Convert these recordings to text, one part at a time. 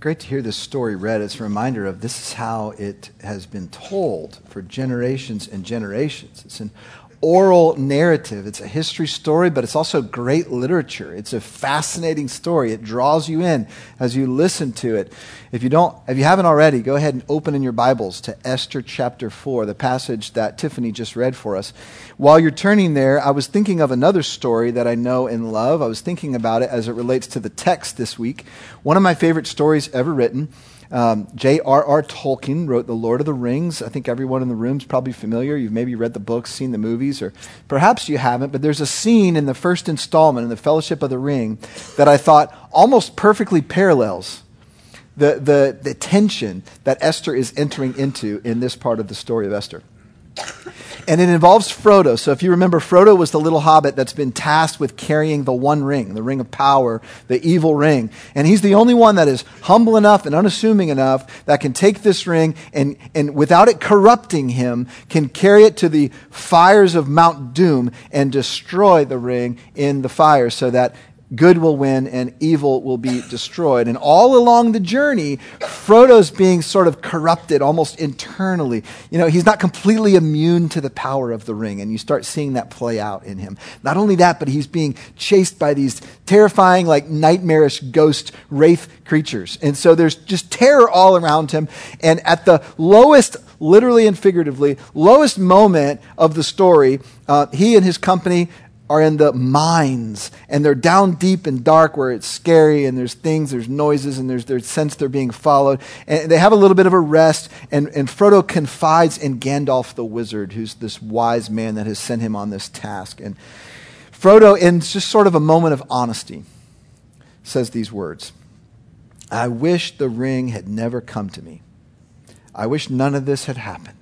great to hear this story read. It's a reminder of this is how it has been told for generations and generations. It's an oral narrative. It's a history story, but it's also great literature. It's a fascinating story. It draws you in as you listen to it. If you don't, if you haven't already, go ahead and open in your Bibles to Esther chapter 4, the passage that Tiffany just read for us. While you're turning there, I was thinking of another story that I know and love. I was thinking about it as it relates to the text this week. One of my favorite stories ever written um, J.R.R. Tolkien wrote The Lord of the Rings. I think everyone in the room is probably familiar. You've maybe read the books, seen the movies, or perhaps you haven't, but there's a scene in the first installment in The Fellowship of the Ring that I thought almost perfectly parallels the, the, the tension that Esther is entering into in this part of the story of Esther. And it involves Frodo. So if you remember, Frodo was the little hobbit that's been tasked with carrying the one ring, the ring of power, the evil ring. And he's the only one that is humble enough and unassuming enough that can take this ring and, and without it corrupting him, can carry it to the fires of Mount Doom and destroy the ring in the fire so that good will win and evil will be destroyed. And all along the journey, Frodo's being sort of corrupted almost internally. You know, he's not completely immune to the power of the ring, and you start seeing that play out in him. Not only that, but he's being chased by these terrifying, like nightmarish ghost wraith creatures. And so there's just terror all around him. And at the lowest, literally and figuratively, lowest moment of the story, uh, he and his company are in the mines and they're down deep and dark where it's scary and there's things, there's noises and there's their sense they're being followed. And they have a little bit of a rest and, and Frodo confides in Gandalf the wizard, who's this wise man that has sent him on this task. And Frodo, in just sort of a moment of honesty, says these words I wish the ring had never come to me. I wish none of this had happened.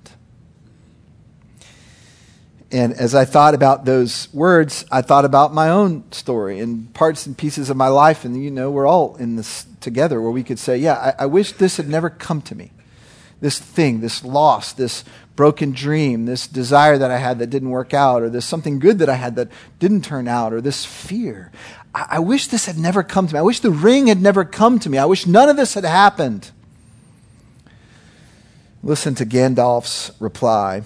And as I thought about those words, I thought about my own story and parts and pieces of my life. And, you know, we're all in this together where we could say, yeah, I, I wish this had never come to me. This thing, this loss, this broken dream, this desire that I had that didn't work out, or this something good that I had that didn't turn out, or this fear. I, I wish this had never come to me. I wish the ring had never come to me. I wish none of this had happened. Listen to Gandalf's reply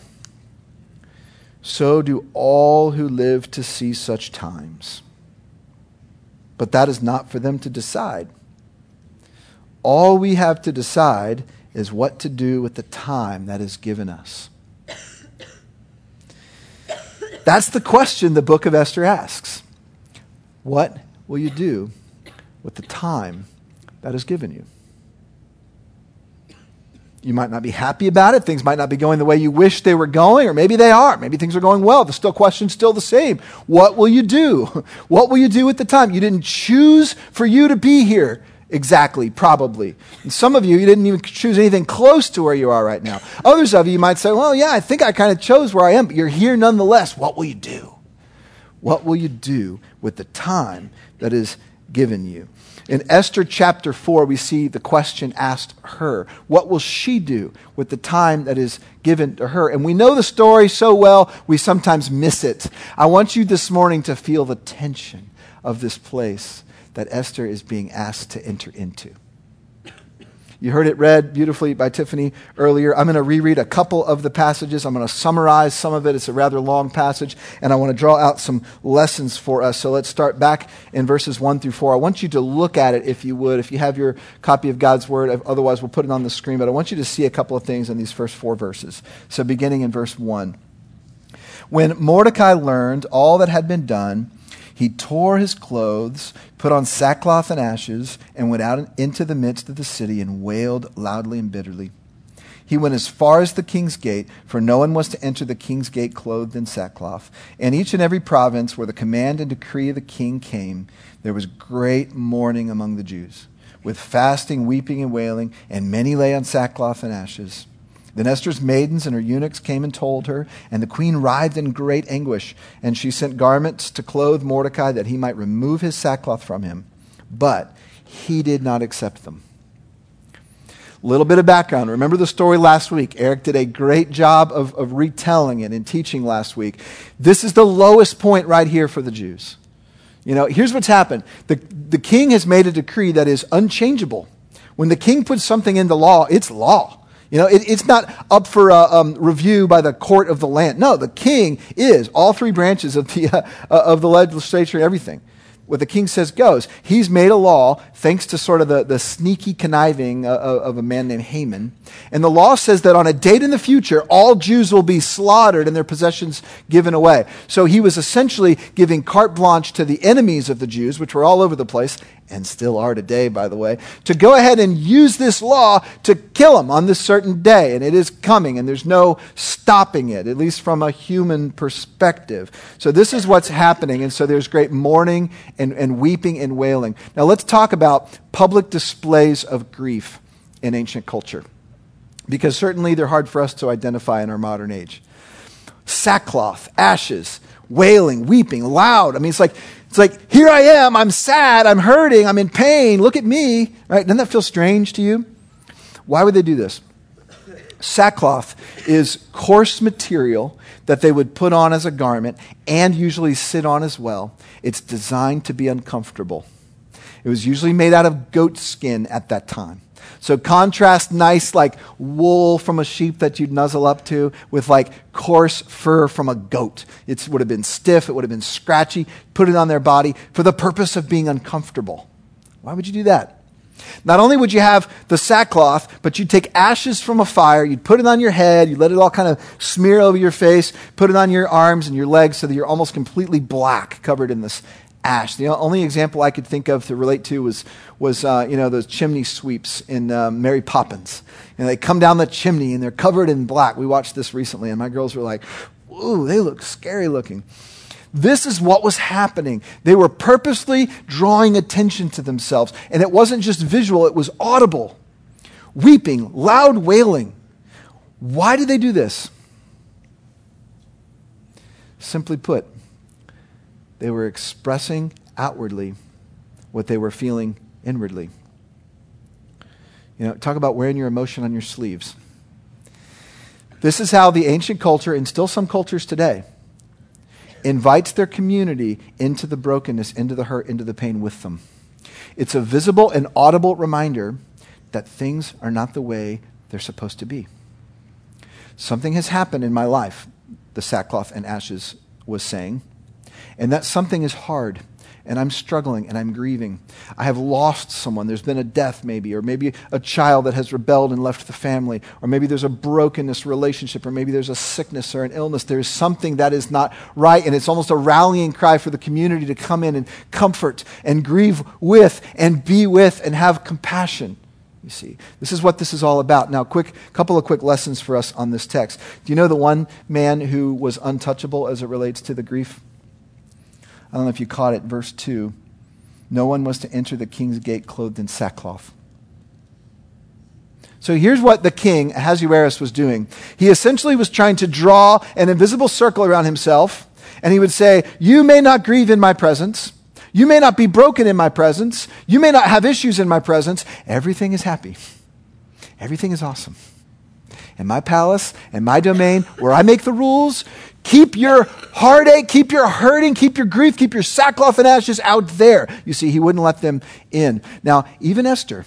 so do all who live to see such times. But that is not for them to decide. All we have to decide is what to do with the time that is given us. That's the question the book of Esther asks. What will you do with the time that is given you? You might not be happy about it. Things might not be going the way you wish they were going, or maybe they are. Maybe things are going well. The still question's still the same. What will you do? What will you do with the time? You didn't choose for you to be here. Exactly, probably. And some of you, you didn't even choose anything close to where you are right now. Others of you, you might say, well, yeah, I think I kind of chose where I am, but you're here nonetheless. What will you do? What will you do with the time that is given you? In Esther chapter 4, we see the question asked her What will she do with the time that is given to her? And we know the story so well, we sometimes miss it. I want you this morning to feel the tension of this place that Esther is being asked to enter into. You heard it read beautifully by Tiffany earlier. I'm going to reread a couple of the passages. I'm going to summarize some of it. It's a rather long passage, and I want to draw out some lessons for us. So let's start back in verses 1 through 4. I want you to look at it, if you would, if you have your copy of God's Word. Otherwise, we'll put it on the screen. But I want you to see a couple of things in these first four verses. So beginning in verse 1. When Mordecai learned all that had been done, he tore his clothes, put on sackcloth and ashes, and went out into the midst of the city and wailed loudly and bitterly. He went as far as the king's gate, for no one was to enter the king's gate clothed in sackcloth. And each and every province where the command and decree of the king came, there was great mourning among the Jews, with fasting, weeping, and wailing, and many lay on sackcloth and ashes. Then Esther's maidens and her eunuchs came and told her, and the queen writhed in great anguish. And she sent garments to clothe Mordecai that he might remove his sackcloth from him. But he did not accept them. Little bit of background. Remember the story last week. Eric did a great job of, of retelling it and teaching last week. This is the lowest point right here for the Jews. You know, here's what's happened the, the king has made a decree that is unchangeable When the king puts something into law, it's law. You know, it, it's not up for uh, um, review by the court of the land. No, the king is all three branches of the, uh, of the legislature and everything what the king says goes. He's made a law thanks to sort of the, the sneaky conniving uh, of a man named Haman. And the law says that on a date in the future, all Jews will be slaughtered and their possessions given away. So he was essentially giving carte blanche to the enemies of the Jews, which were all over the place, and still are today, by the way, to go ahead and use this law to kill him on this certain day. And it is coming, and there's no stopping it, at least from a human perspective. So this is what's happening. And so there's great mourning and, and weeping and wailing. Now let's talk about public displays of grief in ancient culture, because certainly they're hard for us to identify in our modern age. Sackcloth, ashes, wailing, weeping, loud. I mean, it's like, it's like, here I am, I'm sad, I'm hurting, I'm in pain, look at me. Right? Doesn't that feel strange to you? Why would they do this? Sackcloth is coarse material that they would put on as a garment and usually sit on as well. It's designed to be uncomfortable. It was usually made out of goat skin at that time. So contrast nice like wool from a sheep that you'd nuzzle up to with like coarse fur from a goat. It would have been stiff, it would have been scratchy. Put it on their body for the purpose of being uncomfortable. Why would you do that? Not only would you have the sackcloth, but you'd take ashes from a fire, you'd put it on your head, you'd let it all kind of smear over your face, put it on your arms and your legs so that you're almost completely black, covered in this ash. The only example I could think of to relate to was, was uh, you know, those chimney sweeps in uh, Mary Poppins. And they come down the chimney and they're covered in black. We watched this recently, and my girls were like, ooh, they look scary looking. This is what was happening. They were purposely drawing attention to themselves. And it wasn't just visual, it was audible. Weeping, loud wailing. Why did they do this? Simply put, they were expressing outwardly what they were feeling inwardly. You know, talk about wearing your emotion on your sleeves. This is how the ancient culture, and still some cultures today, invites their community into the brokenness, into the hurt, into the pain with them. It's a visible and audible reminder that things are not the way they're supposed to be. Something has happened in my life, the sackcloth and ashes was saying and that something is hard and I'm struggling and I'm grieving. I have lost someone. There's been a death, maybe, or maybe a child that has rebelled and left the family, or maybe there's a brokenness relationship, or maybe there's a sickness or an illness. There's something that is not right, and it's almost a rallying cry for the community to come in and comfort and grieve with and be with and have compassion. You see, this is what this is all about. Now, quick couple of quick lessons for us on this text. Do you know the one man who was untouchable as it relates to the grief? I don't know if you caught it, verse 2. No one was to enter the king's gate clothed in sackcloth. So here's what the king, Ahasuerus, was doing. He essentially was trying to draw an invisible circle around himself, and he would say, You may not grieve in my presence. You may not be broken in my presence. You may not have issues in my presence. Everything is happy. Everything is awesome. In my palace, in my domain, where I make the rules, Keep your heartache, keep your hurting, keep your grief, keep your sackcloth and ashes out there. You see, he wouldn't let them in. Now, even Esther,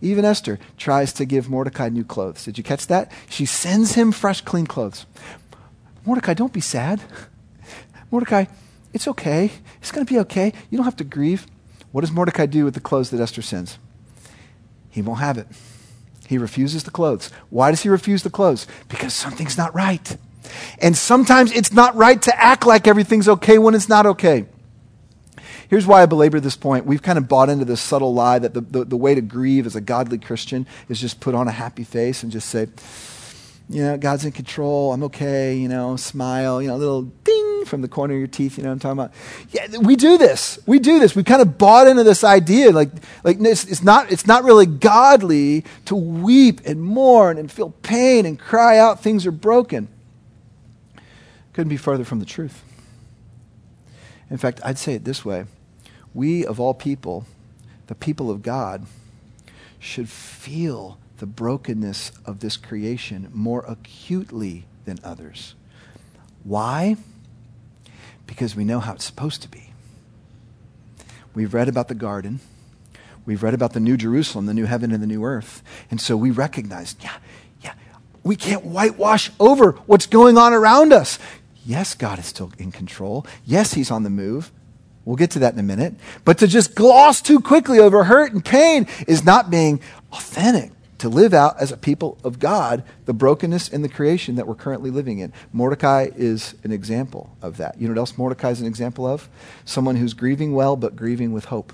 even Esther tries to give Mordecai new clothes. Did you catch that? She sends him fresh, clean clothes. Mordecai, don't be sad. Mordecai, it's okay. It's going to be okay. You don't have to grieve. What does Mordecai do with the clothes that Esther sends? He won't have it. He refuses the clothes. Why does he refuse the clothes? Because something's not right. And sometimes it's not right to act like everything's okay when it's not okay. Here's why I belabor this point. We've kind of bought into this subtle lie that the, the, the, way to grieve as a godly Christian is just put on a happy face and just say, you know, God's in control. I'm okay. You know, smile. You know, a little ding from the corner of your teeth. You know what I'm talking about? Yeah, we do this. We do this. We kind of bought into this idea. Like, like it's, it's, not, it's not really godly to weep and mourn and feel pain and cry out things are broken. Couldn't be further from the truth. In fact, I'd say it this way we, of all people, the people of God, should feel the brokenness of this creation more acutely than others. Why? Because we know how it's supposed to be. We've read about the garden. we've read about the new Jerusalem, the new heaven and the new earth. And so we recognize, yeah, yeah, we can't whitewash over what's going on around us. Yes, God is still in control. Yes, He's on the move. We'll get to that in a minute. But to just gloss too quickly over hurt and pain is not being authentic to live out as a people of God the brokenness in the creation that we're currently living in. Mordecai is an example of that. You know what else Mordecai is an example of? Someone who's grieving well, but grieving with hope.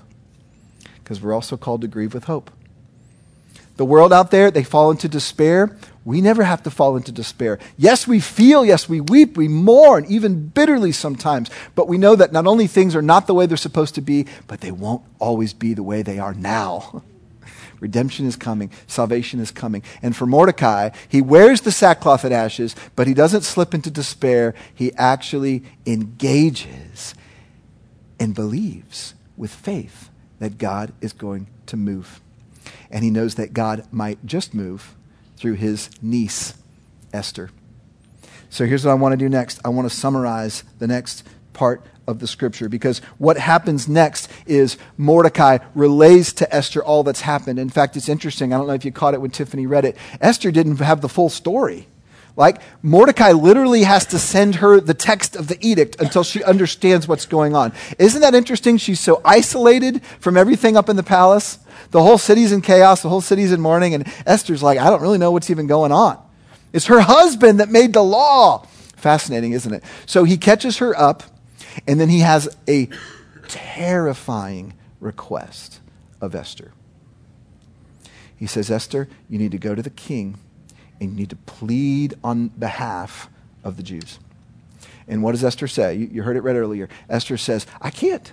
Because we're also called to grieve with hope. The world out there, they fall into despair. We never have to fall into despair. Yes, we feel, yes, we weep, we mourn, even bitterly sometimes, but we know that not only things are not the way they're supposed to be, but they won't always be the way they are now. Redemption is coming. Salvation is coming. And for Mordecai, he wears the sackcloth and ashes, but he doesn't slip into despair. He actually engages and believes with faith that God is going to move. And he knows that God might just move through his niece, Esther. So here's what I want to do next I want to summarize the next part of the scripture because what happens next is Mordecai relays to Esther all that's happened. In fact, it's interesting. I don't know if you caught it when Tiffany read it. Esther didn't have the full story. Like, Mordecai literally has to send her the text of the edict until she understands what's going on. Isn't that interesting? She's so isolated from everything up in the palace. The whole city's in chaos, the whole city's in mourning, and Esther's like, I don't really know what's even going on. It's her husband that made the law. Fascinating, isn't it? So he catches her up and then he has a terrifying request of Esther. He says, Esther, you need to go to the king and you need to plead on behalf of the Jews. And what does Esther say? You, you, heard it read earlier. Esther says, I can't.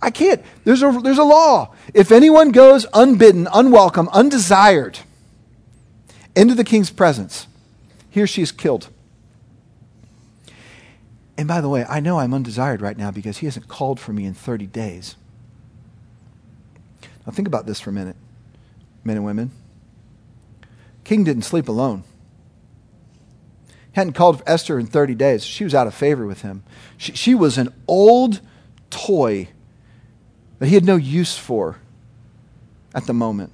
I can't. There's a, there's a law. If anyone goes unbidden, unwelcome, undesired into the king's presence, he or she is killed. And by the way, I know I'm undesired right now because he hasn't called for me in 30 days. Now, think about this for a minute, men and women. King didn't sleep alone. Hadn't called for Esther in 30 days. She was out of favor with him. She, she was an old toy that he had no use for at the moment.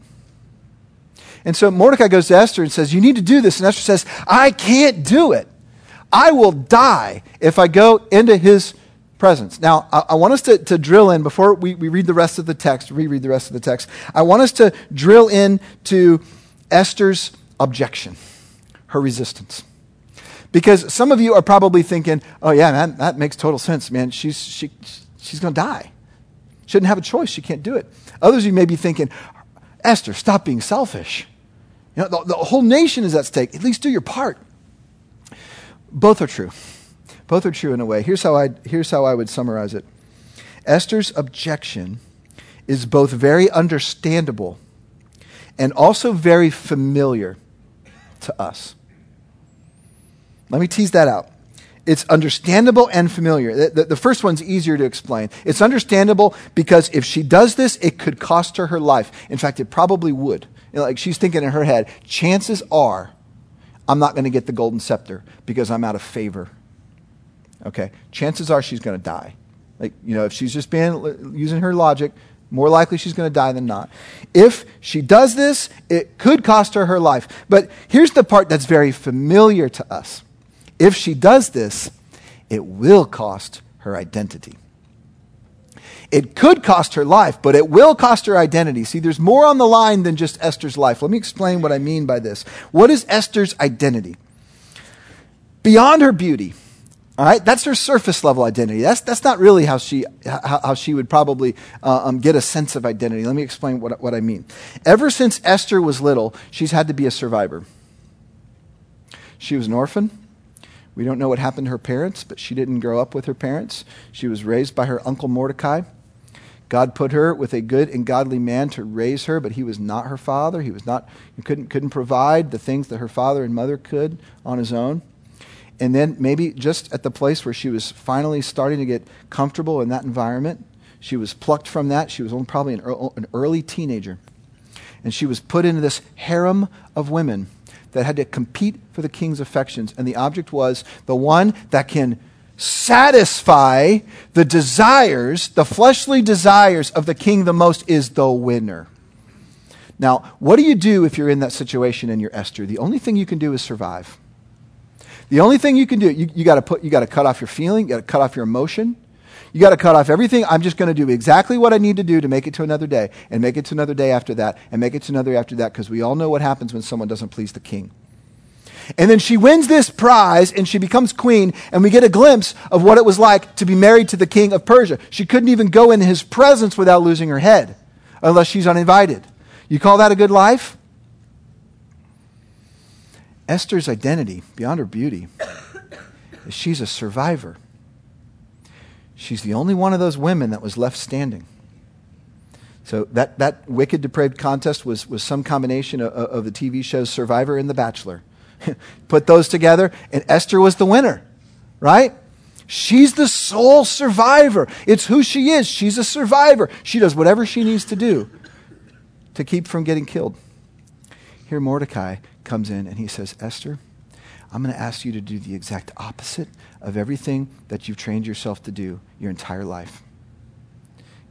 And so Mordecai goes to Esther and says, You need to do this. And Esther says, I can't do it. I will die if I go into his presence. Now, I, I want us to, to drill in before we, we read the rest of the text, reread the rest of the text. I want us to drill in to Esther's objection, her resistance. Because some of you are probably thinking, oh, yeah, that, that makes total sense, man. She's, she, she's going to die. Shouldn't have a choice. She can't do it. Others of you may be thinking, Esther, stop being selfish. You know, the, the whole nation is at stake. At least do your part. Both are true. Both are true in a way. Here's how, I, here's how I would summarize it Esther's objection is both very understandable and also very familiar to us. Let me tease that out. It's understandable and familiar. The, the, the, first one's easier to explain. It's understandable because if she does this, it could cost her her life. In fact, it probably would. You know, like she's thinking in her head, chances are I'm not going to get the golden scepter because I'm out of favor. Okay? Chances are she's going to die. Like, you know, if she's just being using her logic, more likely she's going to die than not. If she does this, it could cost her her life. But here's the part that's very familiar to us. If she does this, it will cost her identity. It could cost her life, but it will cost her identity. See, there's more on the line than just Esther's life. Let me explain what I mean by this. What is Esther's identity? Beyond her beauty, all right, that's her surface level identity. That's, that's not really how she, how, how she would probably uh, um, get a sense of identity. Let me explain what, what I mean. Ever since Esther was little, she's had to be a survivor. She was an orphan. We don't know what happened to her parents, but she didn't grow up with her parents. She was raised by her uncle Mordecai. God put her with a good and godly man to raise her, but he was not her father. He was not he couldn't couldn't provide the things that her father and mother could on his own. And then maybe just at the place where she was finally starting to get comfortable in that environment, she was plucked from that. She was probably an early teenager. And she was put into this harem of women that had to compete for the king's affections. And the object was the one that can satisfy the desires, the fleshly desires of the king the most is the winner. Now, what do you do if you're in that situation and you're Esther? The only thing you can do is survive. The only thing you can do, you, you got to put, you got to cut off your feeling, you got to cut off your emotion, you got to cut off everything. I'm just going to do exactly what I need to do to make it to another day, and make it to another day after that, and make it to another after that, because we all know what happens when someone doesn't please the king. And then she wins this prize and she becomes queen, and we get a glimpse of what it was like to be married to the king of Persia. She couldn't even go in his presence without losing her head, unless she's uninvited. You call that a good life? Esther's identity, beyond her beauty, is she's a survivor. She's the only one of those women that was left standing. So that, that wicked, depraved contest was, was some combination of, of the TV shows Survivor and The Bachelor. Put those together, and Esther was the winner, right? She's the sole survivor. It's who she is. She's a survivor. She does whatever she needs to do to keep from getting killed. Here, Mordecai comes in and he says, Esther, I'm going to ask you to do the exact opposite of everything that you've trained yourself to do your entire life.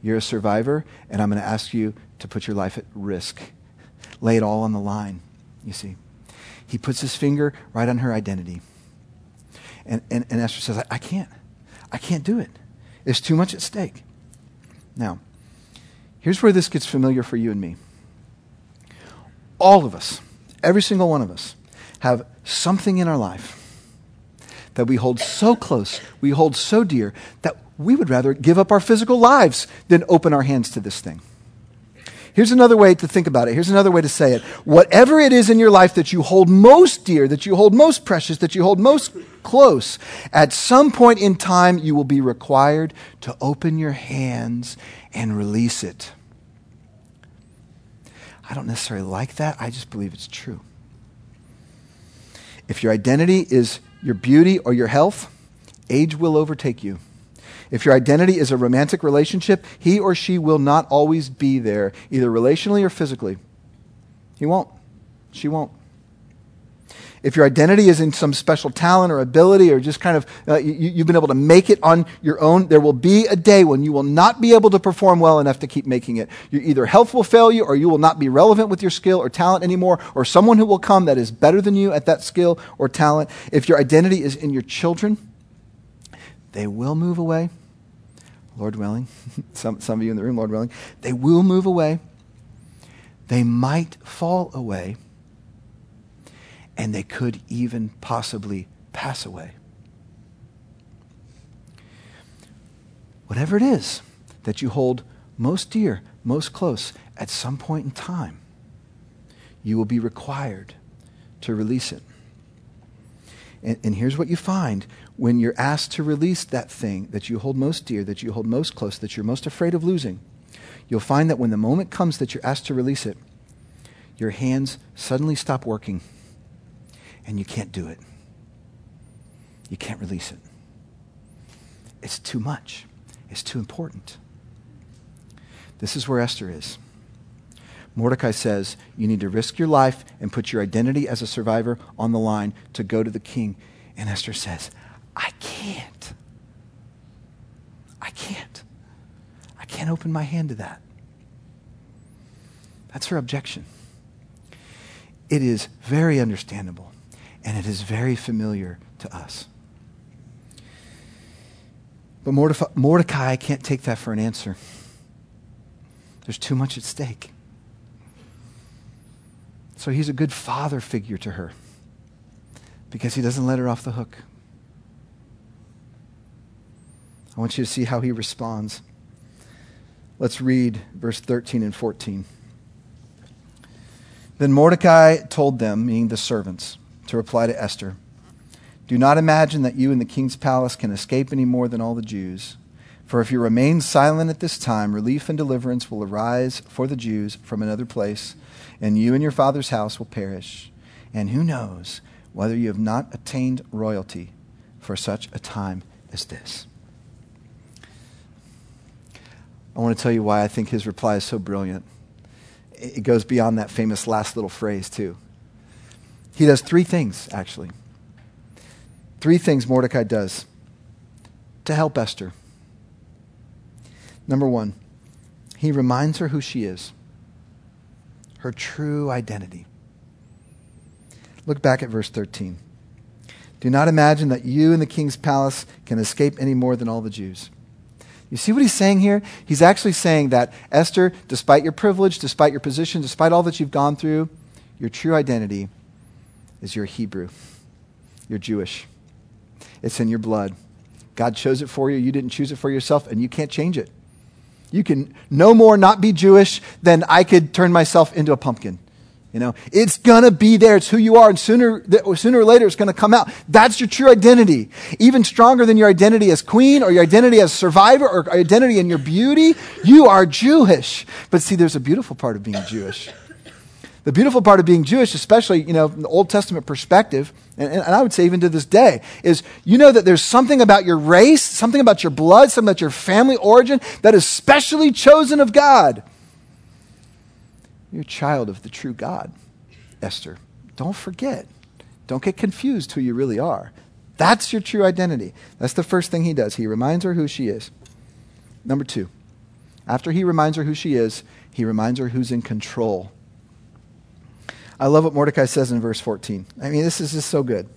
You're a survivor, and I'm going to ask you to put your life at risk. Lay it all on the line, you see. He puts his finger right on her identity. And, and, and Esther says, I, I can't. I can't do it. There's too much at stake. Now, here's where this gets familiar for you and me. All of us, every single one of us, have something in our life that we hold so close, we hold so dear, that we would rather give up our physical lives than open our hands to this thing. Here's another way to think about it. Here's another way to say it. Whatever it is in your life that you hold most dear, that you hold most precious, that you hold most close, at some point in time, you will be required to open your hands and release it. I don't necessarily like that. I just believe it's true. If your identity is your beauty or your health, age will overtake you. If your identity is a romantic relationship, he or she will not always be there, either relationally or physically. He won't. She won't. If your identity is in some special talent or ability or just kind of uh, you, have been able to make it on your own, there will be a day when you will not be able to perform well enough to keep making it. Your either health will fail you or you will not be relevant with your skill or talent anymore or someone who will come that is better than you at that skill or talent. If your identity is in your children, they will move away. Lord willing. some, some of you in the room, Lord willing. They will move away. They might fall away. And they could even possibly pass away. Whatever it is that you hold most dear, most close, at some point in time, you will be required to release it. And, and here's what you find when you're asked to release that thing that you hold most dear, that you hold most close, that you're most afraid of losing, you'll find that when the moment comes that you're asked to release it, your hands suddenly stop working and you can't do it. You can't release it. It's too much, it's too important. This is where Esther is. Mordecai says, You need to risk your life and put your identity as a survivor on the line to go to the king. And Esther says, I can't. I can't. I can't open my hand to that. That's her objection. It is very understandable and it is very familiar to us. But Mordecai can't take that for an answer. There's too much at stake. So he's a good father figure to her because he doesn't let her off the hook. I want you to see how he responds. Let's read verse 13 and 14. Then Mordecai told them, meaning the servants, to reply to Esther Do not imagine that you in the king's palace can escape any more than all the Jews. For if you remain silent at this time, relief and deliverance will arise for the Jews from another place, and you and your father's house will perish. And who knows whether you have not attained royalty for such a time as this? I want to tell you why I think his reply is so brilliant. It goes beyond that famous last little phrase, too. He does three things, actually. Three things Mordecai does. to help Esther. Number one, he reminds her who she is, her true identity. Look back at verse 13. Do not imagine that you in the king's palace can escape any more than all the Jews. You see what he's saying here? He's actually saying that, Esther, despite your privilege, despite your position, despite all that you've gone through, your true identity is you're Hebrew. You're Jewish. It's in your blood. God chose it for you. You didn't choose it for yourself, and you can't change it. You can no more not be Jewish than I could turn myself into a pumpkin. You know, it's gonna be there. It's who you are, and sooner, sooner or later, it's gonna come out. That's your true identity. Even stronger than your identity as queen, or your identity as survivor, or identity in your beauty. You are Jewish. But see, there's a beautiful part of being Jewish. The beautiful part of being Jewish, especially, you know, the Old Testament perspective, and, and, I would say even to this day, is you know that there's something about your race, something about your blood, something about your family origin that is specially chosen of God. You're a child of the true God, Esther. Don't forget. Don't get confused who you really are. That's your true identity. That's the first thing he does. He reminds her who she is. Number two, after he reminds her who she is, he reminds her who's in control. I love what Mordecai says in verse 14. I mean, this is just so good.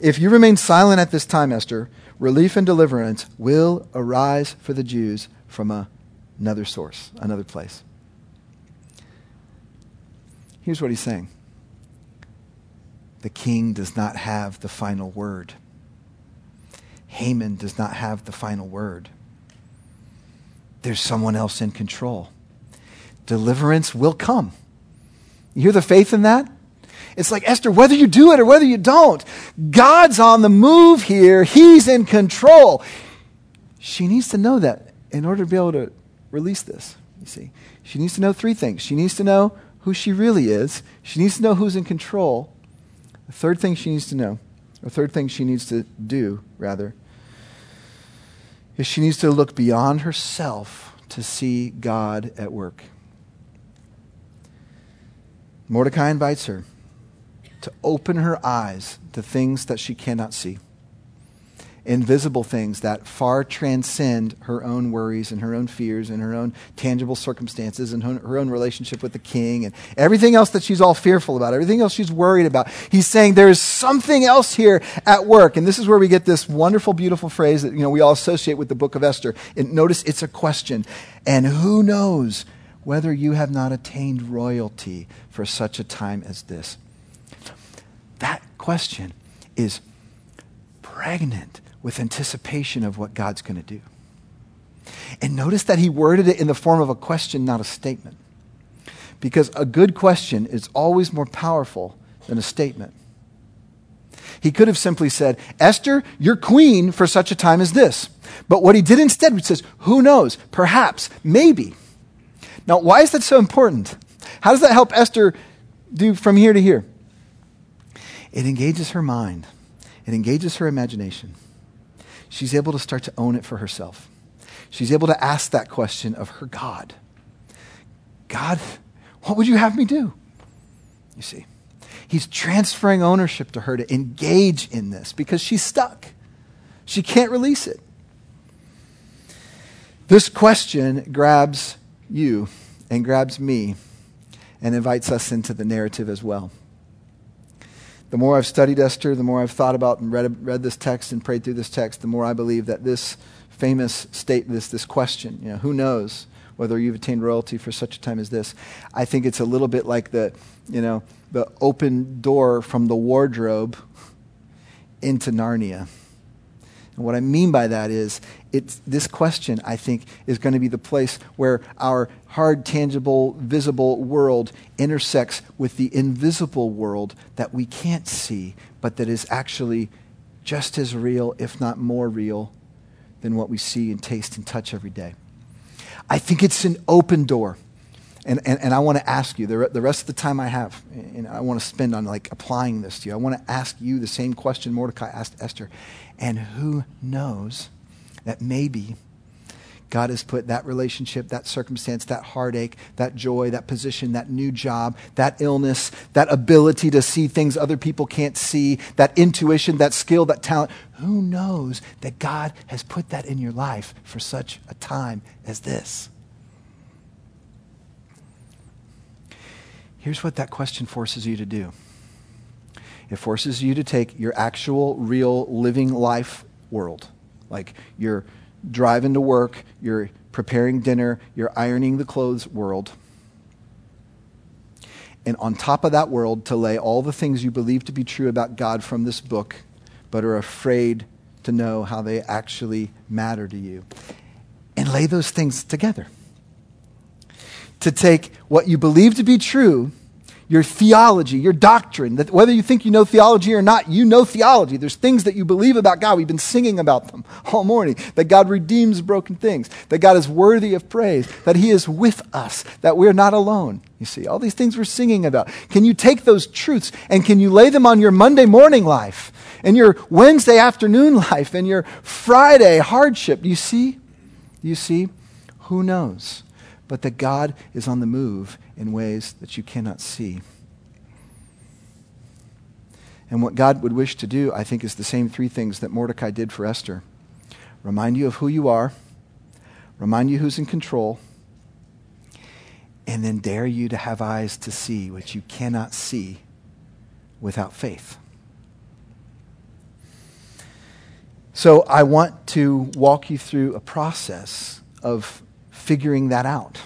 If you remain silent at this time, Esther, relief and deliverance will arise for the Jews from a, another source, another place. Here's what he's saying the king does not have the final word. Haman does not have the final word. There's someone else in control. Deliverance will come. You hear the faith in that? It's like, Esther, whether you do it or whether you don't, God's on the move here. He's in control. She needs to know that in order to be able to release this, you see. She needs to know three things. She needs to know who she really is. She needs to know who's in control. The third thing she needs to know, or third thing she needs to do, rather, is she needs to look beyond herself to see God at work. Mordecai invites her to open her eyes to things that she cannot see invisible things that far transcend her own worries and her own fears and her own tangible circumstances and her own relationship with the king and everything else that she's all fearful about, everything else she's worried about. He's saying there is something else here at work. And this is where we get this wonderful, beautiful phrase that you know we all associate with the book of Esther. And notice it's a question. And who knows whether you have not attained royalty for such a time as this? That question is pregnant with anticipation of what God's going to do. And notice that he worded it in the form of a question, not a statement. Because a good question is always more powerful than a statement. He could have simply said, Esther, you're queen for such a time as this. But what he did instead, he says, who knows? Perhaps, maybe. Now, why is that so important? How does that help Esther do from here to here? It engages her mind, it engages her imagination she's able to start to own it for herself. She's able to ask that question of her God God, what would you have me do? You see, he's transferring ownership to her to engage in this because she's stuck. She can't release it. This question grabs you and grabs me and invites us into the narrative as well the more I've studied Esther, the more I've thought about and read, read this text and prayed through this text, the more I believe that this famous state, this, this question, you know, who knows whether you've attained royalty for such a time as this, I think it's a little bit like the, you know, the open door from the wardrobe into Narnia. And what I mean by that is, it's, this question, I think, is going to be the place where our hard, tangible, visible world intersects with the invisible world that we can't see, but that is actually just as real, if not more real, than what we see and taste and touch every day. I think it's an open door. And, and, and I want to ask you, the, the rest of the time I have, and I want to spend on like applying this to you, I want to ask you the same question Mordecai asked Esther. And who knows that maybe God has put that relationship, that circumstance, that heartache, that joy, that position, that new job, that illness, that ability to see things other people can't see, that intuition, that skill, that talent. Who knows that God has put that in your life for such a time as this? Here's what that question forces you to do it forces you to take your actual, real, living life world, like you're driving to work, you're preparing dinner, you're ironing the clothes world. And on top of that world, to lay all the things you believe to be true about God from this book, but are afraid to know how they actually matter to you. And lay those things together. To take what you believe to be true your theology, your doctrine, that whether you think you know theology or not, you know theology. There's things that you believe about God. We've been singing about them all morning. That God redeems broken things, that God is worthy of praise, that He is with us, that we're not alone. You see, all these things we're singing about. Can you take those truths and can you lay them on your Monday morning life and your Wednesday afternoon life and your Friday hardship? You see? You see? Who knows? But that God is on the move in ways that you cannot see. And what God would wish to do, I think, is the same three things that Mordecai did for Esther remind you of who you are, remind you who's in control, and then dare you to have eyes to see what you cannot see without faith. So I want to walk you through a process of figuring that out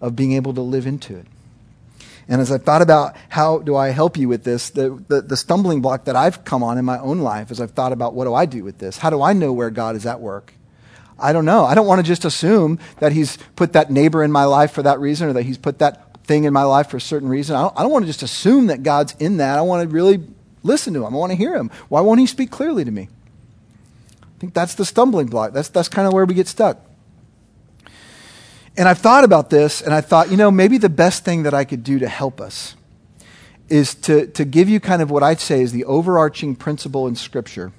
of being able to live into it. And as I thought about how do I help you with this, the, the, the, stumbling block that I've come on in my own life as I've thought about what do I do with this? How do I know where God is at work? I don't know. I don't want to just assume that He's put that neighbor in my life for that reason or that He's put that thing in my life for a certain reason. I don't, I don't want to just assume that God's in that. I want to really listen to Him. I want to hear Him. Why won't He speak clearly to me? I think that's the stumbling block. That's, that's kind of where we get stuck. And I've thought about this, and I thought, you know, maybe the best thing that I could do to help us is to, to give you kind of what I'd say is the overarching principle in Scripture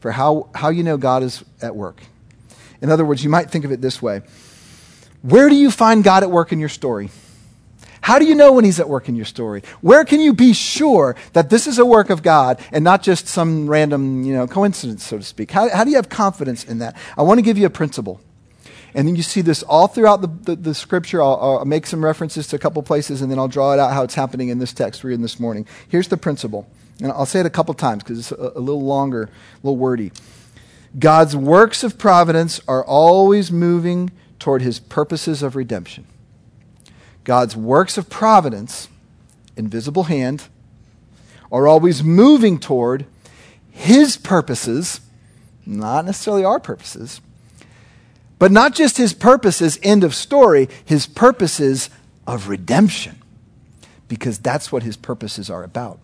for how, how you know God is at work. In other words, you might think of it this way Where do you find God at work in your story? How do you know when He's at work in your story? Where can you be sure that this is a work of God and not just some random you know, coincidence, so to speak? How, how do you have confidence in that? I want to give you a principle. And then you see this all throughout the, the, the scripture. I'll, I'll, make some references to a couple places, and then I'll draw it out how it's happening in this text we're in this morning. Here's the principle. And I'll say it a couple times because it's a, a little longer, a little wordy. God's works of providence are always moving toward his purposes of redemption. God's works of providence, invisible hand, are always moving toward his purposes, not necessarily our purposes, but not just his purposes, end of story, his purposes of redemption, because that's what his purposes are about.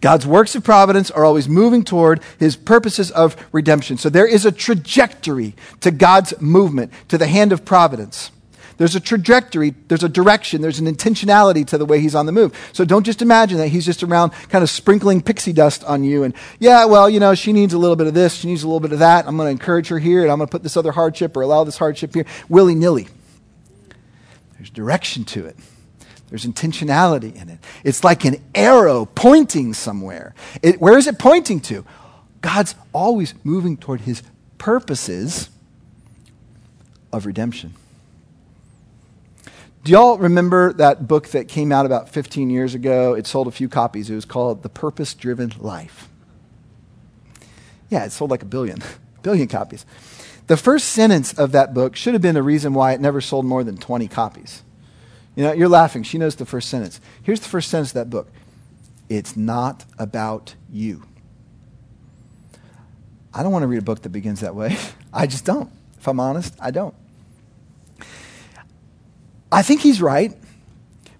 God's works of providence are always moving toward his purposes of redemption. So there is a trajectory to God's movement, to the hand of providence. There's a trajectory, there's a direction, there's an intentionality to the way he's on the move. So don't just imagine that he's just around kind of sprinkling pixie dust on you and, yeah, well, you know, she needs a little bit of this, she needs a little bit of that. I'm going to encourage her here and I'm going to put this other hardship or allow this hardship here, willy nilly. There's direction to it. There's intentionality in it. It's like an arrow pointing somewhere. It, where is it pointing to? God's always moving toward his purposes of redemption. Do y'all remember that book that came out about 15 years ago? It sold a few copies. It was called The Purpose Driven Life. Yeah, it sold like a billion, billion copies. The first sentence of that book should have been the reason why it never sold more than 20 copies. You know, you're laughing. She knows the first sentence. Here's the first sentence of that book It's not about you. I don't want to read a book that begins that way. I just don't. If I'm honest, I don't. I think he's right.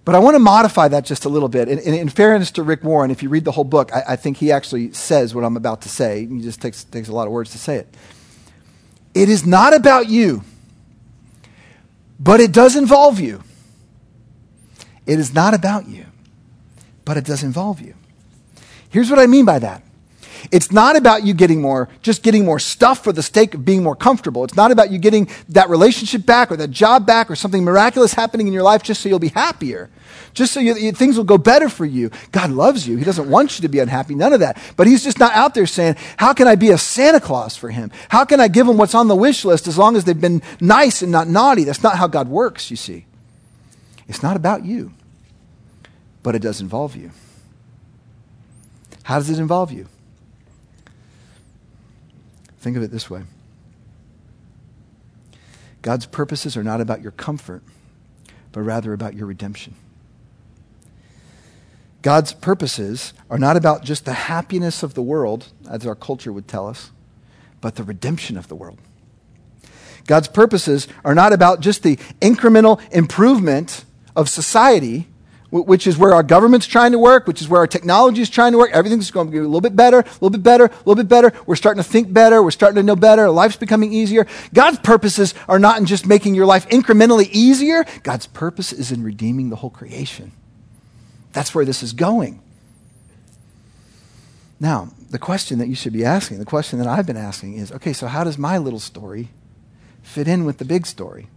But I want to modify that just a little bit. In, in, in fairness to Rick Warren, if you read the whole book, I, I, think he actually says what I'm about to say. He just takes, takes a lot of words to say it. It is not about you, but it does involve you. It is not about you, but it does involve you. Here's what I mean by that It's not about you getting more, just getting more stuff for the sake of being more comfortable. It's not about you getting that relationship back or that job back or something miraculous happening in your life just so you'll be happier. Just so you, things will go better for you. God loves you. He doesn't want you to be unhappy. None of that. But He's just not out there saying, how can I be a Santa Claus for Him? How can I give Him what's on the wish list as long as they've been nice and not naughty? That's not how God works, you see. It's not about you, but it does involve you. How does it involve you? Think of it this way God's purposes are not about your comfort, but rather about your redemption. God's purposes are not about just the happiness of the world, as our culture would tell us, but the redemption of the world. God's purposes are not about just the incremental improvement of society, which is where our government's trying to work, which is where our technology is trying to work. Everything's going to be a little bit better, a little bit better, a little bit better. We're starting to think better. We're starting to know better. Life's becoming easier. God's purposes are not in just making your life incrementally easier. God's purpose is in redeeming the whole creation. That's where this is going. Now, the question that you should be asking, the question that I've been asking is okay, so how does my little story fit in with the big story?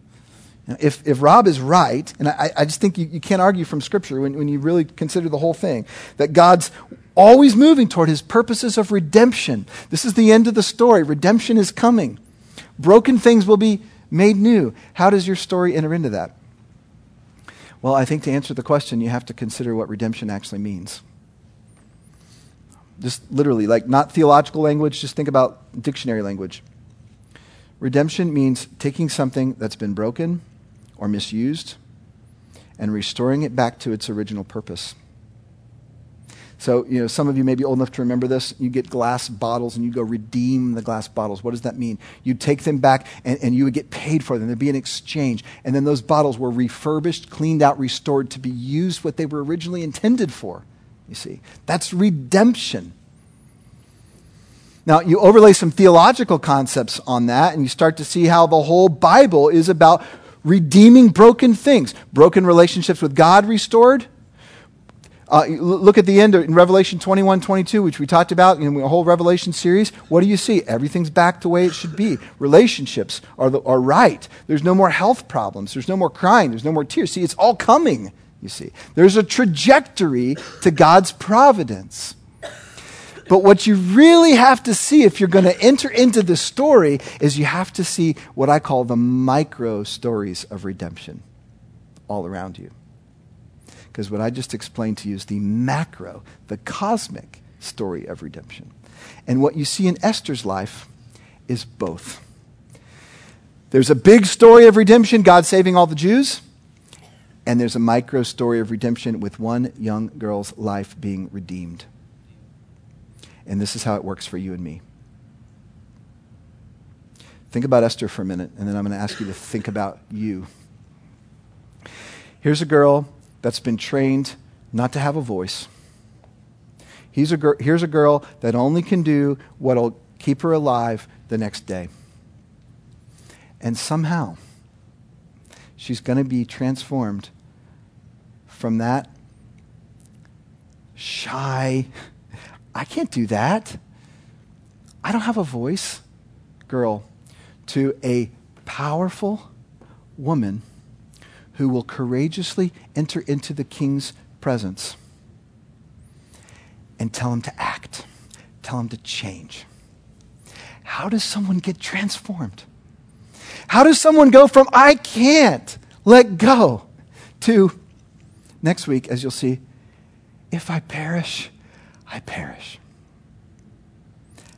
If, if Rob is right, and I, I just think you, you can't argue from Scripture when, when you really consider the whole thing, that God's always moving toward his purposes of redemption. This is the end of the story. Redemption is coming. Broken things will be made new. How does your story enter into that? Well, I think to answer the question, you have to consider what redemption actually means. Just literally, like not theological language, just think about dictionary language. Redemption means taking something that's been broken or misused and restoring it back to its original purpose. So, you know, some of you may be old enough to remember this. You get glass bottles and you go redeem the glass bottles. What does that mean? You take them back and, and you would get paid for them. There'd be an exchange. And then those bottles were refurbished, cleaned out, restored to be used what they were originally intended for. You see, that's redemption. Now, you overlay some theological concepts on that, and you start to see how the whole Bible is about redeeming broken things, broken relationships with God restored. Uh, look at the end in Revelation 21 22, which we talked about in the whole Revelation series. What do you see? Everything's back the way it should be. Relationships are, the, are right. There's no more health problems. There's no more crying. There's no more tears. See, it's all coming, you see. There's a trajectory to God's providence. But what you really have to see if you're going to enter into the story is you have to see what I call the micro stories of redemption all around you. Because what I just explained to you is the macro, the cosmic story of redemption. And what you see in Esther's life is both. There's a big story of redemption, God saving all the Jews, and there's a micro story of redemption with one young girl's life being redeemed. And this is how it works for you and me. Think about Esther for a minute, and then I'm going to ask you to think about you. Here's a girl that's been trained not to have a voice. He's a gir- here's a girl that only can do what'll keep her alive the next day. And somehow, she's going to be transformed from that shy, I can't do that. I don't have a voice, girl, to a powerful woman who will courageously enter into the king's presence and tell him to act, tell him to change. How does someone get transformed? How does someone go from I can't let go to next week, as you'll see, if I perish, I perish.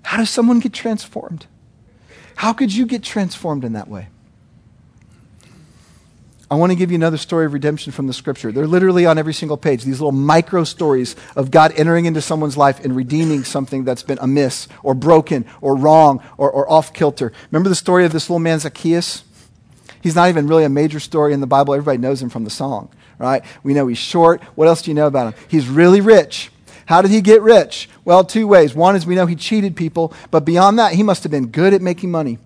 How does someone get transformed? How could you get transformed in that way? I want to give you another story of redemption from the scripture. They're literally on every single page, these little micro stories of God entering into someone's life and redeeming something that's been amiss or broken or wrong or, or off kilter. Remember the story of this little man, Zacchaeus? He's not even really a major story in the Bible. Everybody knows him from the song, right? We know he's short. What else do you know about him? He's really rich. How did he get rich? Well, two ways. One is we know he cheated people, but beyond that, he must have been good at making money.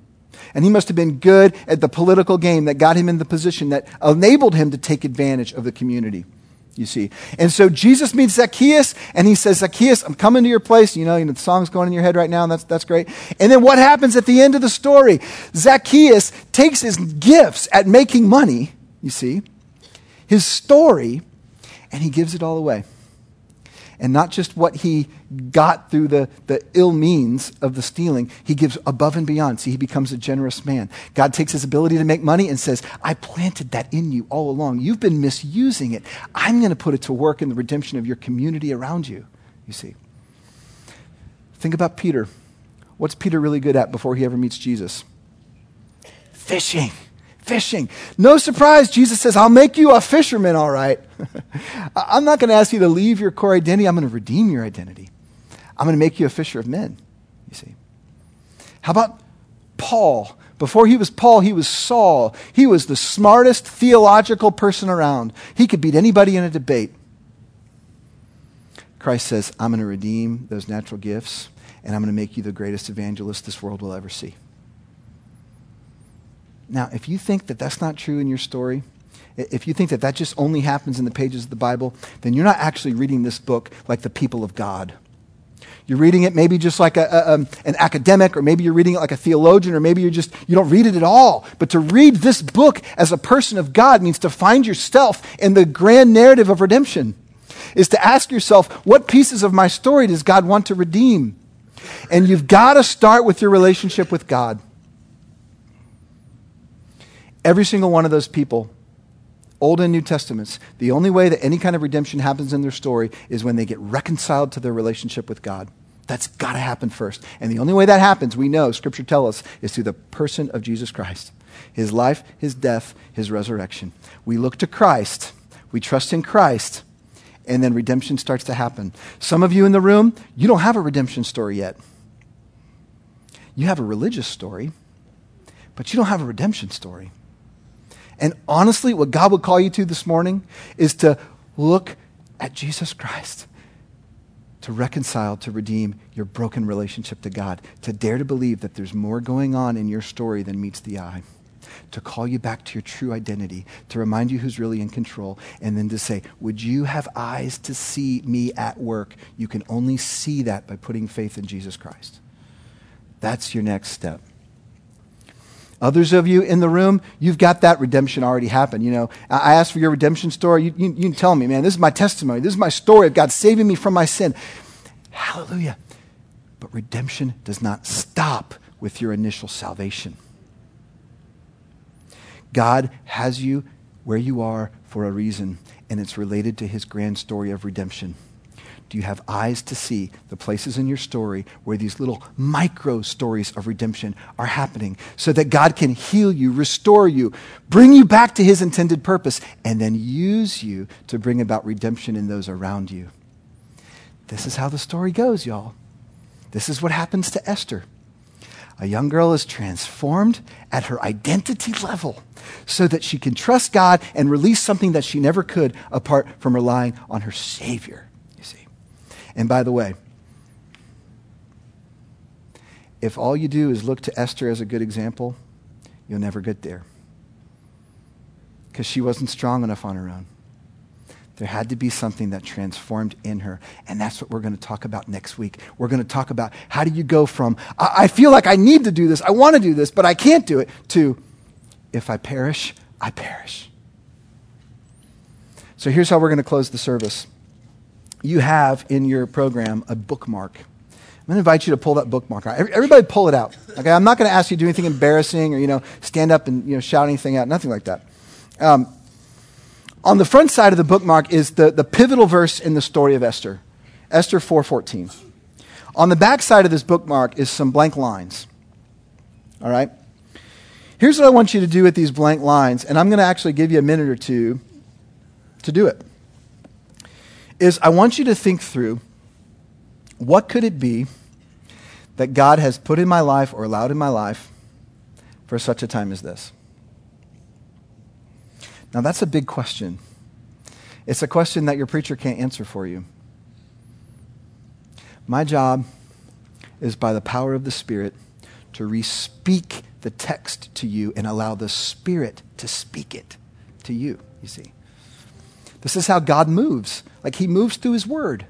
And he must have been good at the political game that got him in the position that enabled him to take advantage of the community. you see. And so Jesus meets Zacchaeus, and he says, Zacchaeus, I'm coming to your place. You know, you know, the song's going in your head right now, and that's, that's great. And then what happens at the end of the story? Zacchaeus takes his gifts at making money, you see, his story, and he gives it all away and not just what he got through the, the ill means of the stealing. He gives above and beyond. See, he becomes a generous man. God takes his ability to make money and says, I planted that in you all along. You've been misusing it. I'm going to put it to work in the redemption of your community around you, you see. Think about Peter. What's Peter really good at before he ever meets Jesus? Fishing fishing. No surprise, Jesus says, I'll make you a fisherman, all right. I'm not going to ask you to leave your core identity. I'm going to redeem your identity. I'm going to make you a fisher of men, you see. How about Paul? Before he was Paul, he was Saul. He was the smartest theological person around. He could beat anybody in a debate. Christ says, I'm going to redeem those natural gifts, and I'm going to make you the greatest evangelist this world will ever see. Now, if you think that that's not true in your story, if you think that that just only happens in the pages of the Bible, then you're not actually reading this book like the people of God. You're reading it maybe just like a, a, um, an academic, or maybe you're reading it like a theologian, or maybe you're just, you don't read it at all. But to read this book as a person of God means to find yourself in the grand narrative of redemption, is to ask yourself, what pieces of my story does God want to redeem? And you've got to start with your relationship with God. Every single one of those people, Old and New Testaments, the only way that any kind of redemption happens in their story is when they get reconciled to their relationship with God. That's got to happen first. And the only way that happens, we know, Scripture tells us, is through the person of Jesus Christ. His life, his death, his resurrection. We look to Christ, we trust in Christ, and then redemption starts to happen. Some of you in the room, you don't have a redemption story yet. You have a religious story, but you don't have a redemption story. And honestly, what God would call you to this morning is to look at Jesus Christ, to reconcile, to redeem your broken relationship to God, to dare to believe that there's more going on in your story than meets the eye, to call you back to your true identity, to remind you who's really in control, and then to say, Would you have eyes to see me at work? You can only see that by putting faith in Jesus Christ. That's your next step. Others of you in the room, you've got that redemption already happened. You know, I asked for your redemption story. You, you, you tell me, man, this is my testimony. This is my story of God saving me from my sin. Hallelujah. But redemption does not stop with your initial salvation. God has you where you are for a reason, and it's related to his grand story of redemption. Do you have eyes to see the places in your story where these little micro stories of redemption are happening so that God can heal you, restore you, bring you back to his intended purpose, and then use you to bring about redemption in those around you? This is how the story goes, y'all. This is what happens to Esther. A young girl is transformed at her identity level so that she can trust God and release something that she never could apart from relying on her Savior. And by the way, if all you do is look to Esther as a good example, you'll never get there. Because she wasn't strong enough on her own. There had to be something that transformed in her. And that's what we're going to talk about next week. We're going to talk about how do you go from, I, I feel like I need to do this, I want to do this, but I can't do it, to, if I perish, I perish. So here's how we're going to close the service you have in your program a bookmark. I'm going to invite you to pull that bookmark out. Everybody pull it out. Okay, I'm not going to ask you to do anything embarrassing or, you know, stand up and, you know, shout anything out, nothing like that. Um, on the front side of the bookmark is the, the pivotal verse in the story of Esther, Esther 4.14. On the back side of this bookmark is some blank lines. All right? Here's what I want you to do with these blank lines, and I'm going to actually give you a minute or two to do it is I want you to think through what could it be that God has put in my life or allowed in my life for such a time as this? Now, that's a big question. It's a question that your preacher can't answer for you. My job is by the power of the Spirit to re-speak the text to you and allow the Spirit to speak it to you, you see. This is how God moves. Like he moves through his word.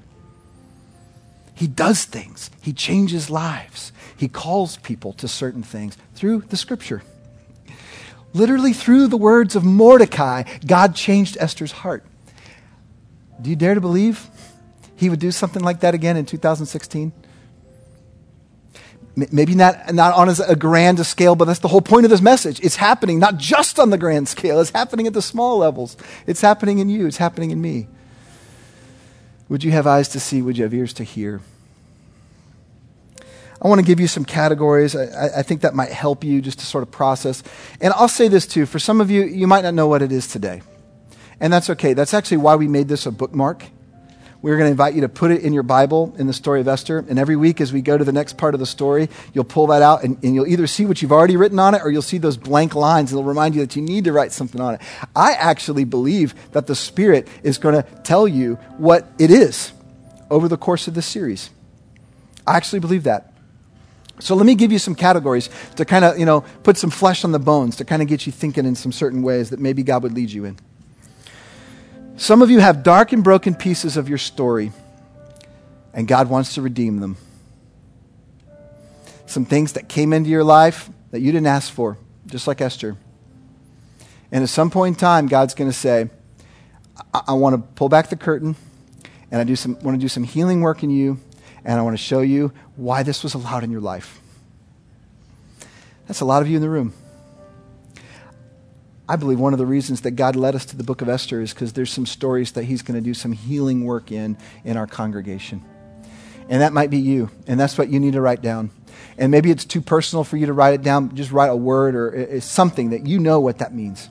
He does things, he changes lives, he calls people to certain things through the scripture. Literally, through the words of Mordecai, God changed Esther's heart. Do you dare to believe he would do something like that again in 2016? Maybe not, not on a grand scale, but that's the whole point of this message. It's happening not just on the grand scale, it's happening at the small levels. It's happening in you, it's happening in me. Would you have eyes to see? Would you have ears to hear? I want to give you some categories. I, I, think that might help you just to sort of process. And I'll say this too for some of you, you might not know what it is today. And that's okay. That's actually why we made this a bookmark. We're going to invite you to put it in your Bible in the story of Esther. And every week, as we go to the next part of the story, you'll pull that out and, and you'll either see what you've already written on it or you'll see those blank lines it'll remind you that you need to write something on it. I actually believe that the Spirit is going to tell you what it is over the course of this series. I actually believe that. So let me give you some categories to kind of, you know, put some flesh on the bones, to kind of get you thinking in some certain ways that maybe God would lead you in. Some of you have dark and broken pieces of your story, and God wants to redeem them. Some things that came into your life that you didn't ask for, just like Esther. And at some point in time, God's going to say, I, I want to pull back the curtain, and I do want to do some healing work in you, and I want to show you why this was allowed in your life. That's a lot of you in the room. I believe one of the reasons that God led us to the book of Esther is because there's some stories that He's going to do some healing work in in our congregation. And that might be you. And that's what you need to write down. And maybe it's too personal for you to write it down. Just write a word or eh, eh, something that you know what that means.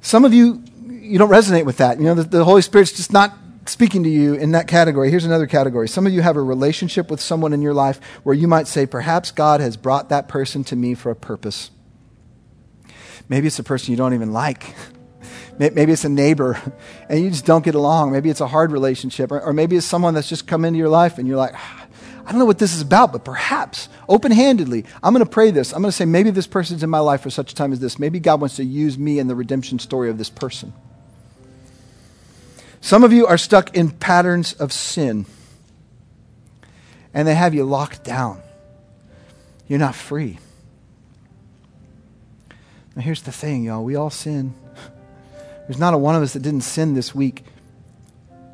Some of you, you don't resonate with that. You know, the, the Holy Spirit's just not speaking to you in that category. Here's another category. Some of you have a relationship with someone in your life where you might say, perhaps God has brought that person to me for a purpose. Maybe it's a person you don't even like. Maybe it's a neighbor and you just don't get along. Maybe it's a hard relationship. Or, maybe it's someone that's just come into your life and you're like, ah, I don't know what this is about, but perhaps, open handedly, I'm going to pray this. I'm going to say, maybe this person's in my life for such a time as this. Maybe God wants to use me in the redemption story of this person. Some of you are stuck in patterns of sin, and they have you locked down. You're not free. Here's the thing, y'all. We all sin. There's not a one of us that didn't sin this week,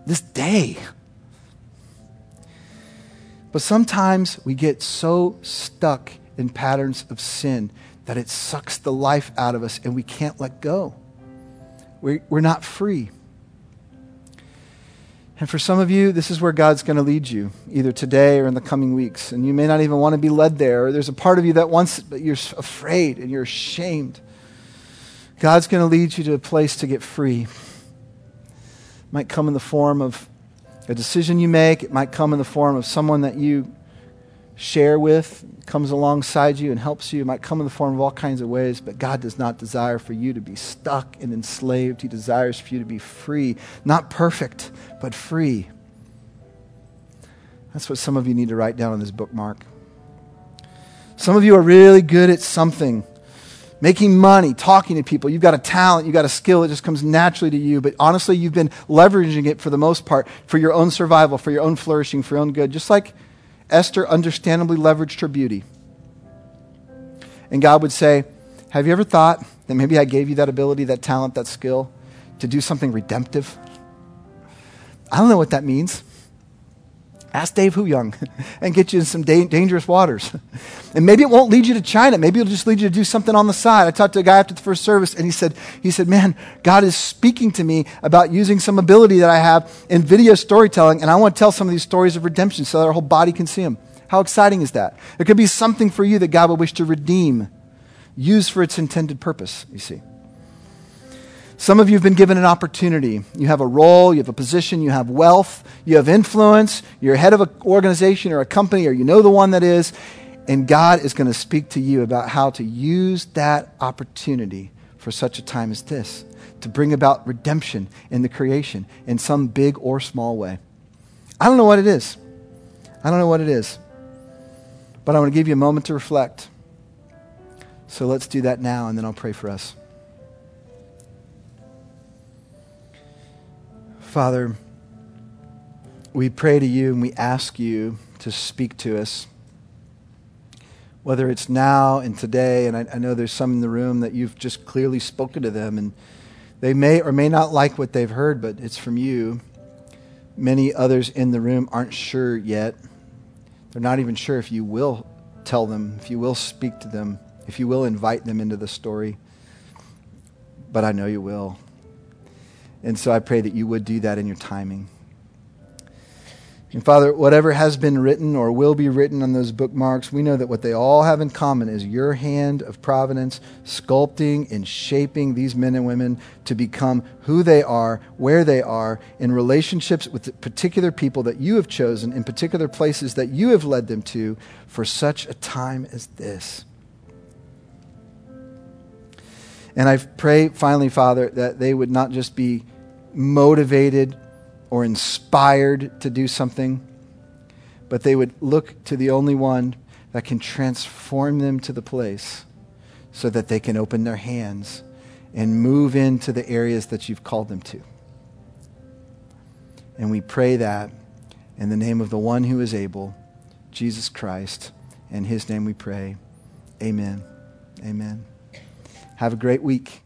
this day. But sometimes we get so stuck in patterns of sin that it sucks the life out of us and we can't let go. We're, we're not free. And for some of you, this is where God's going to lead you, either today or in the coming weeks. And you may not even want to be led there. Or there's a part of you that wants it, but you're afraid and you're ashamed. God's going to lead you to a place to get free. It might come in the form of a decision you make, it might come in the form of someone that you share with, comes alongside you and helps you. It might come in the form of all kinds of ways, but God does not desire for you to be stuck and enslaved. He desires for you to be free, not perfect, but free. That's what some of you need to write down on this bookmark. Some of you are really good at something making money, talking to people. You've got a talent, you've got a skill, it just comes naturally to you. But honestly, you've been leveraging it for the most part for your own survival, for your own flourishing, for your own good. Just like Esther understandably leveraged her beauty. And God would say, Have you ever thought that maybe I gave you that ability, that talent, that skill to do something redemptive? I don't know what that means. Ask Dave Young and get you in some da- dangerous waters. And maybe it won't lead you to China. Maybe it'll just lead you to do something on the side. I talked to a guy after the first service, and he said, he said, Man, God is speaking to me about using some ability that I have in video storytelling, and I want to tell some of these stories of redemption so that our whole body can see them. How exciting is that? It could be something for you that God would wish to redeem, use for its intended purpose, you see. Some of you have been given an opportunity. You have a role, you have a position, you have wealth, you have influence, you're head of an organization or a company, or you know the one that is, and God is going to speak to you about how to use that opportunity for such a time as this to bring about redemption in the creation in some big or small way. I don't know what it is. I don't know what it is. But I want to give you a moment to reflect. So let's do that now, and then I'll pray for us. Father, we pray to you and we ask you to speak to us. Whether it's now and today, and I, I, know there's some in the room that you've just clearly spoken to them, and they may or may not like what they've heard, but it's from you. Many others in the room aren't sure yet. They're not even sure if you will tell them, if you will speak to them, if you will invite them into the story. But I know you will. And so I pray that you would do that in your timing. And Father, whatever has been written or will be written on those bookmarks, we know that what they all have in common is your hand of providence sculpting and shaping these men and women to become who they are, where they are, in relationships with particular people that you have chosen, in particular places that you have led them to for such a time as this. And I pray finally, Father, that they would not just be motivated or inspired to do something, but they would look to the only one that can transform them to the place so that they can open their hands and move into the areas that you've called them to. And we pray that in the name of the one who is able, Jesus Christ. In his name we pray. Amen. Amen. Have a great week.